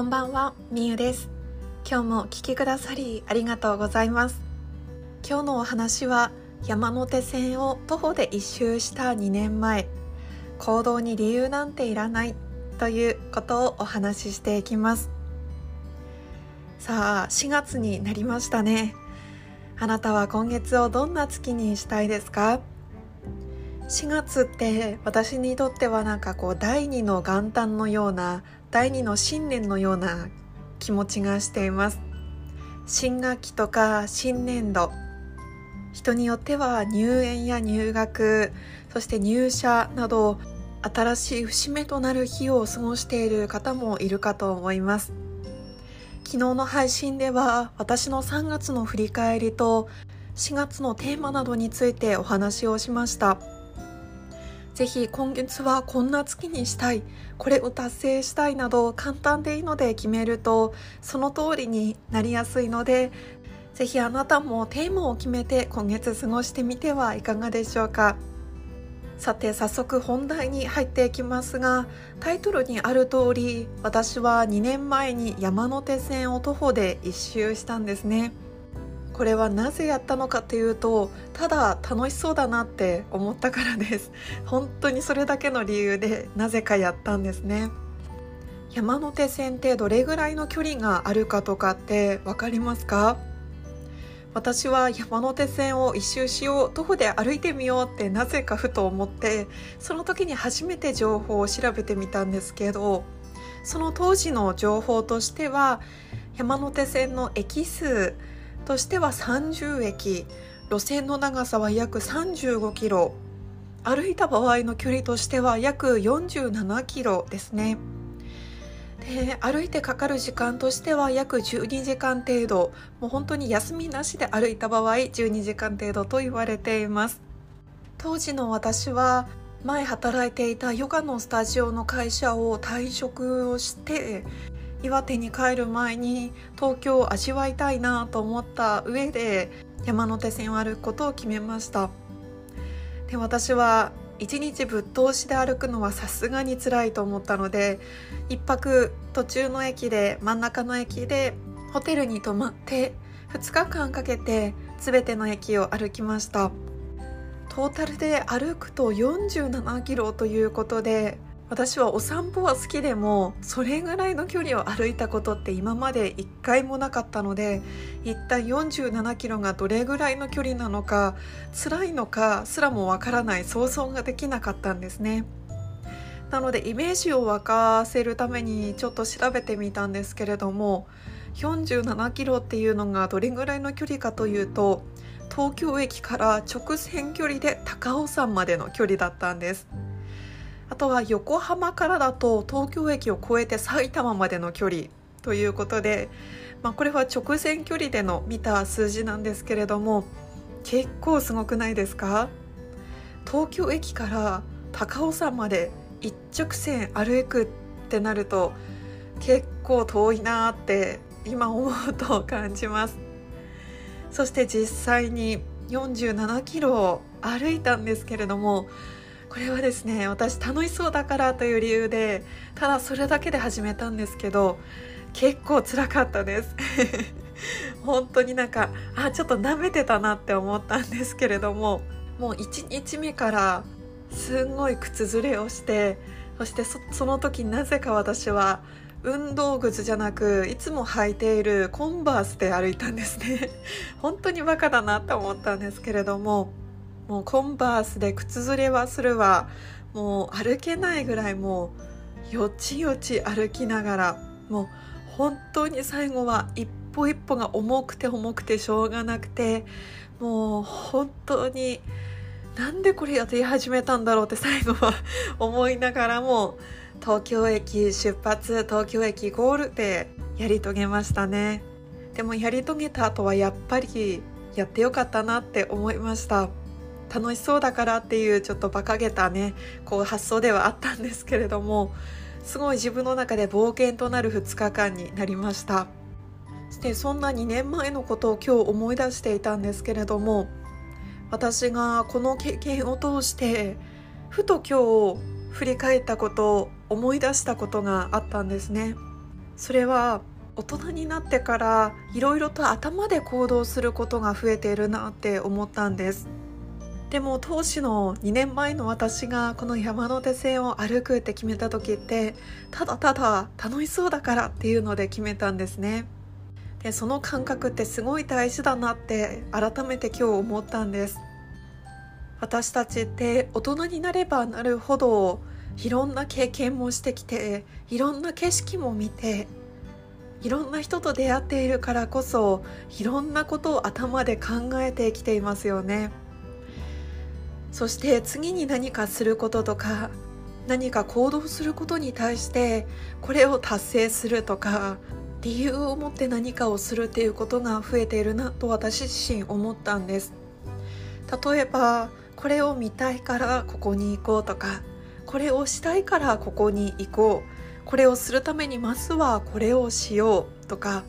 こんばんは、みゆです。今日もお聞きくださりありがとうございます。今日のお話は山手線を徒歩で一周した2年前行動に理由なんていらないということをお話ししていきます。さあ4月になりましたね。あなたは今月をどんな月にしたいですか？4月って私にとってはなんかこう第二の元旦のような第二の新年のような気持ちがしています。新学期とか新年度。人によっては入園や入学そして入社など新しい節目となる日を過ごしている方もいるかと思います。昨日の配信では私の3月の振り返りと4月のテーマなどについてお話をしました。ぜひ今月はこんな月にしたい。これを達成したいなど簡単でいいので決めるとその通りになりやすいのでぜひあなたもテーマを決めて今月過ごしてみてはいかがでしょうか。さて早速本題に入っていきますがタイトルにある通り私は2年前に山手線を徒歩で一周したんですね。これはなぜやったのかというとただ楽しそうだなって思ったからです。本当にそれだけの理由でなぜかやったんですね。山手線ってどれぐらいの距離があるかとかって分かりますか？私は山手線を一周しよう徒歩で歩いてみようってなぜかふと思ってその時に初めて情報を調べてみたんですけどその当時の情報としては山手線の駅数としては30駅。路線の長さは約35キロ。歩いた場合の距離としては約47キロですね。で歩いてかかる時間としては約12時間程度。もう本当に休みなしで歩いた場合12時間程度と言われています。当時の私は前働いていたヨガのスタジオの会社を退職をして岩手に帰る前に東京を味わいたいなと思った上で山手線を歩くことを決めました。で私は1日ぶっ通しで歩くのはさすがに辛いと思ったので1泊途中の駅で真ん中の駅でホテルに泊まって2日間かけて全ての駅を歩きました。トータルで歩くと47キロということで私はお散歩は好きでもそれぐらいの距離を歩いたことって今まで一回もなかったので一体47キロがどれぐらいの距離なのか辛いのかすらもわからない想像ができなかったんですね。なのでイメージを沸かせるためにちょっと調べてみたんですけれども47キロっていうのがどれぐらいの距離かというと東京駅から直線距離で高尾山までの距離だったんです。あとは横浜からだと東京駅を越えて埼玉までの距離ということで、まあ、これは直線距離での見た数字なんですけれども結構すごくないですか？東京駅から高尾山まで一直線歩くってなると結構遠いなって今思うと感じます。そして実際に47キロ歩いたんですけれどもこれはですね私楽しそうだからという理由でただそれだけで始めたんですけど結構辛かったです。本当になんかあちょっと舐めてたなって思ったんですけれどももう1日目からすんごい靴ずれをしてそしてその時なぜか私は運動靴じゃなくいつも履いているコンバースで歩いたんですね。本当にバカだなって思ったんですけれどももうコンバースで靴ずれはするわ。もう歩けないぐらいもうよちよち歩きながら。もう本当に最後は一歩一歩が重くて重くてしょうがなくて。もう本当になんでこれやり始めたんだろうって最後は思いながら。も東京駅出発東京駅ゴールでやり遂げましたね。でもやり遂げた後はやっぱりやってよかったなって思いました。楽しそうだからっていうちょっと馬鹿げたねこう発想ではあったんですけれどもすごい自分の中で冒険となる2日間になりました。そしてそんな2年前のことを今日思い出していたんですけれども私がこの経験を通してふと今日振り返ったことを思い出したことがあったんですね。それは大人になってからいろいろと頭で行動することが増えているなって思ったんです。でも当時の2年前の私がこの山手線を歩くって決めた時ってただただ楽しそうだからっていうので決めたんですね。でその感覚ってすごい大事だなって改めて今日思ったんです。私たちって大人になればなるほどいろんな経験もしてきていろんな景色も見ていろんな人と出会っているからこそいろんなことを頭で考えてきていますよね。そして次に何かすることとか何か行動することに対してこれを達成するとか理由を持って何かをするっていうことが増えているなと私自身思ったんです。例えばこれを見たいからここに行こうとかこれをしたいからここに行こうこれをするためにまずはこれをしようとか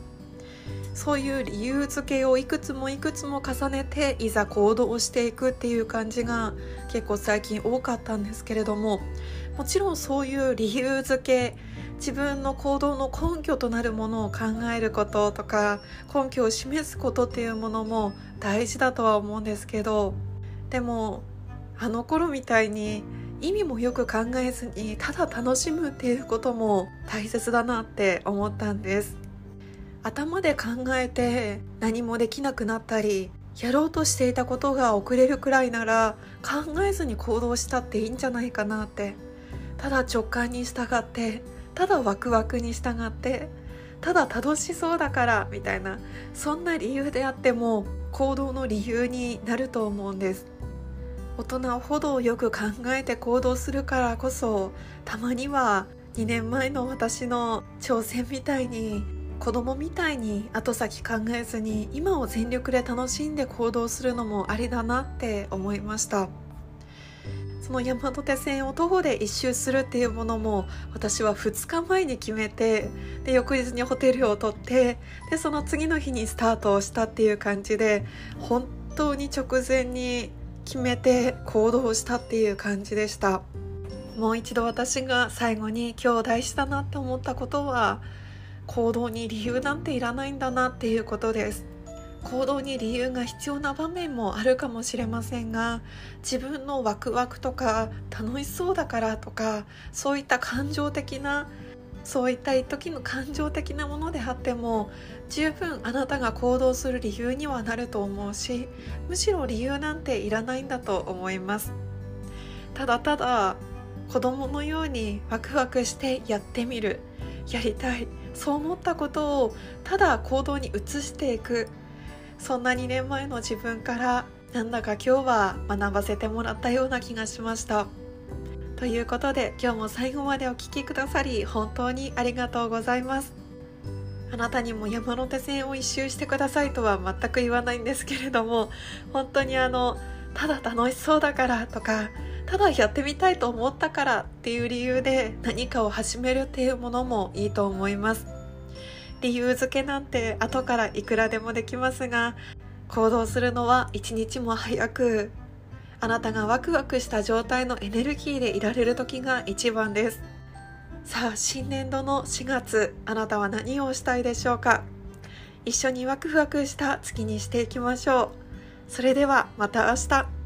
そういう理由付けをいくつもいくつも重ねていざ行動をしていくっていう感じが結構最近多かったんですけれどももちろんそういう理由付け自分の行動の根拠となるものを考えることとか根拠を示すことっていうものも大事だとは思うんですけどでもあの頃みたいに意味もよく考えずにただ楽しむっていうことも大切だなって思ったんです。頭で考えて何もできなくなったりやろうとしていたことが遅れるくらいなら考えずに行動したっていいんじゃないかなって。ただ直感に従ってただワクワクに従ってただ楽しそうだからみたいなそんな理由であっても行動の理由になると思うんです。大人ほどよく考えて行動するからこそたまには2年前の私の挑戦みたいに子供みたいに後先考えずに今を全力で楽しんで行動するのもありだなって思いました。その山手線を徒歩で一周するっていうものも私は2日前に決めてで翌日にホテルを取ってでその次の日にスタートをしたっていう感じで本当に直前に決めて行動したっていう感じでした。もう一度私が最後に今日大事だなって思ったことは行動に理由なんていらないんだなっていうことです。行動に理由が必要な場面もあるかもしれませんが自分のワクワクとか楽しそうだからとかそういった感情的なそういった時の感情的なものであっても十分あなたが行動する理由にはなると思うしむしろ理由なんていらないんだと思います。ただただ子供のようにワクワクしてやってみるやりたいそう思ったことをただ行動に移していく。そんな2年前の自分からなんだか今日は学ばせてもらったような気がしました。ということで今日も最後までお聴きくださり本当にありがとうございます。あなたにも山手線を一周してくださいとは全く言わないんですけれども本当にあのただ楽しそうだからとかただやってみたいと思ったからっていう理由で何かを始めるっていうものもいいと思います。理由付けなんて後からいくらでもできますが行動するのは一日も早くあなたがワクワクした状態のエネルギーでいられる時が一番です。さあ新年度の4月あなたは何をしたいでしょうか？一緒にワクワクした月にしていきましょう。それではまた明日。